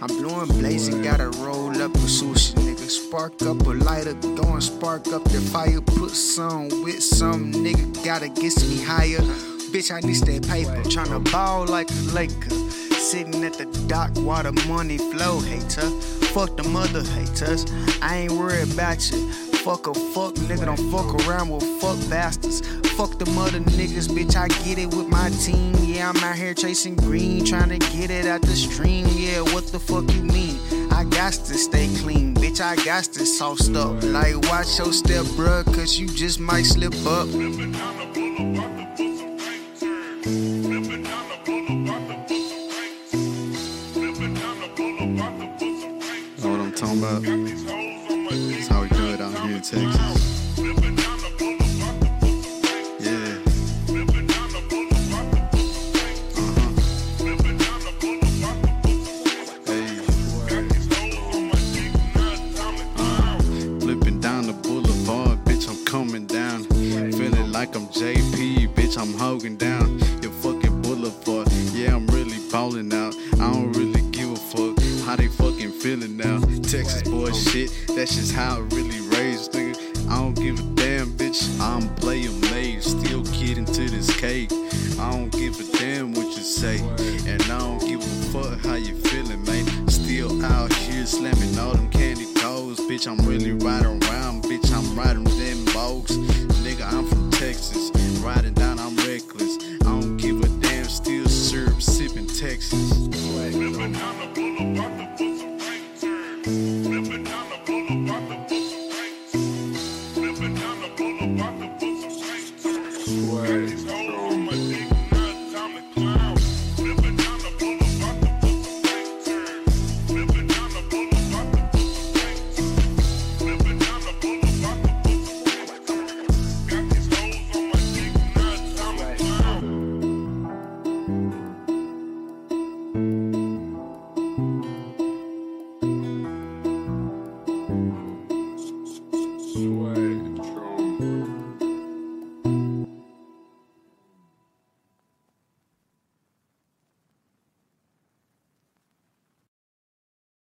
I'm blowing blazing, gotta roll up a sushi, nigga. Spark up a lighter, go and spark up the fire. Put some with some, nigga, gotta get me higher. Bitch, I need that paper. Tryna ball like a Laker. Sitting at the dock while the money flow, hater. Fuck the mother haters. I ain't worried about you. Fuck a fuck nigga, don't fuck around with fuck bastards. Fuck the mother niggas, bitch, I get it with my team. Yeah, I'm out here chasing green, trying to get it out the stream. Yeah, what the fuck you mean? I got to stay clean, bitch, I got to sauce up. Like, watch your step, bruh, cause you just might slip up. Know what I'm talking about? That's how we do here in Texas. Yeah. Uh-huh. Flipping down the boulevard, bitch, I'm coming down. Feeling like I'm JP, bitch, I'm holding down your fucking boulevard. Yeah, I'm really balling out. I don't really give a fuck how they fucking feeling now. Texas boy shit, that's just how it really nigga. I don't give a damn, bitch. I'm playing made, still getting to this cake. I don't give a damn what you say, and I don't give a fuck how you feeling, man. Still out here slamming all them candy toes, bitch. I'm really riding around, bitch. I'm riding them boats, nigga. I'm from Texas, riding down, I'm reckless. I don't give a damn, still syrup sipping Texas. sway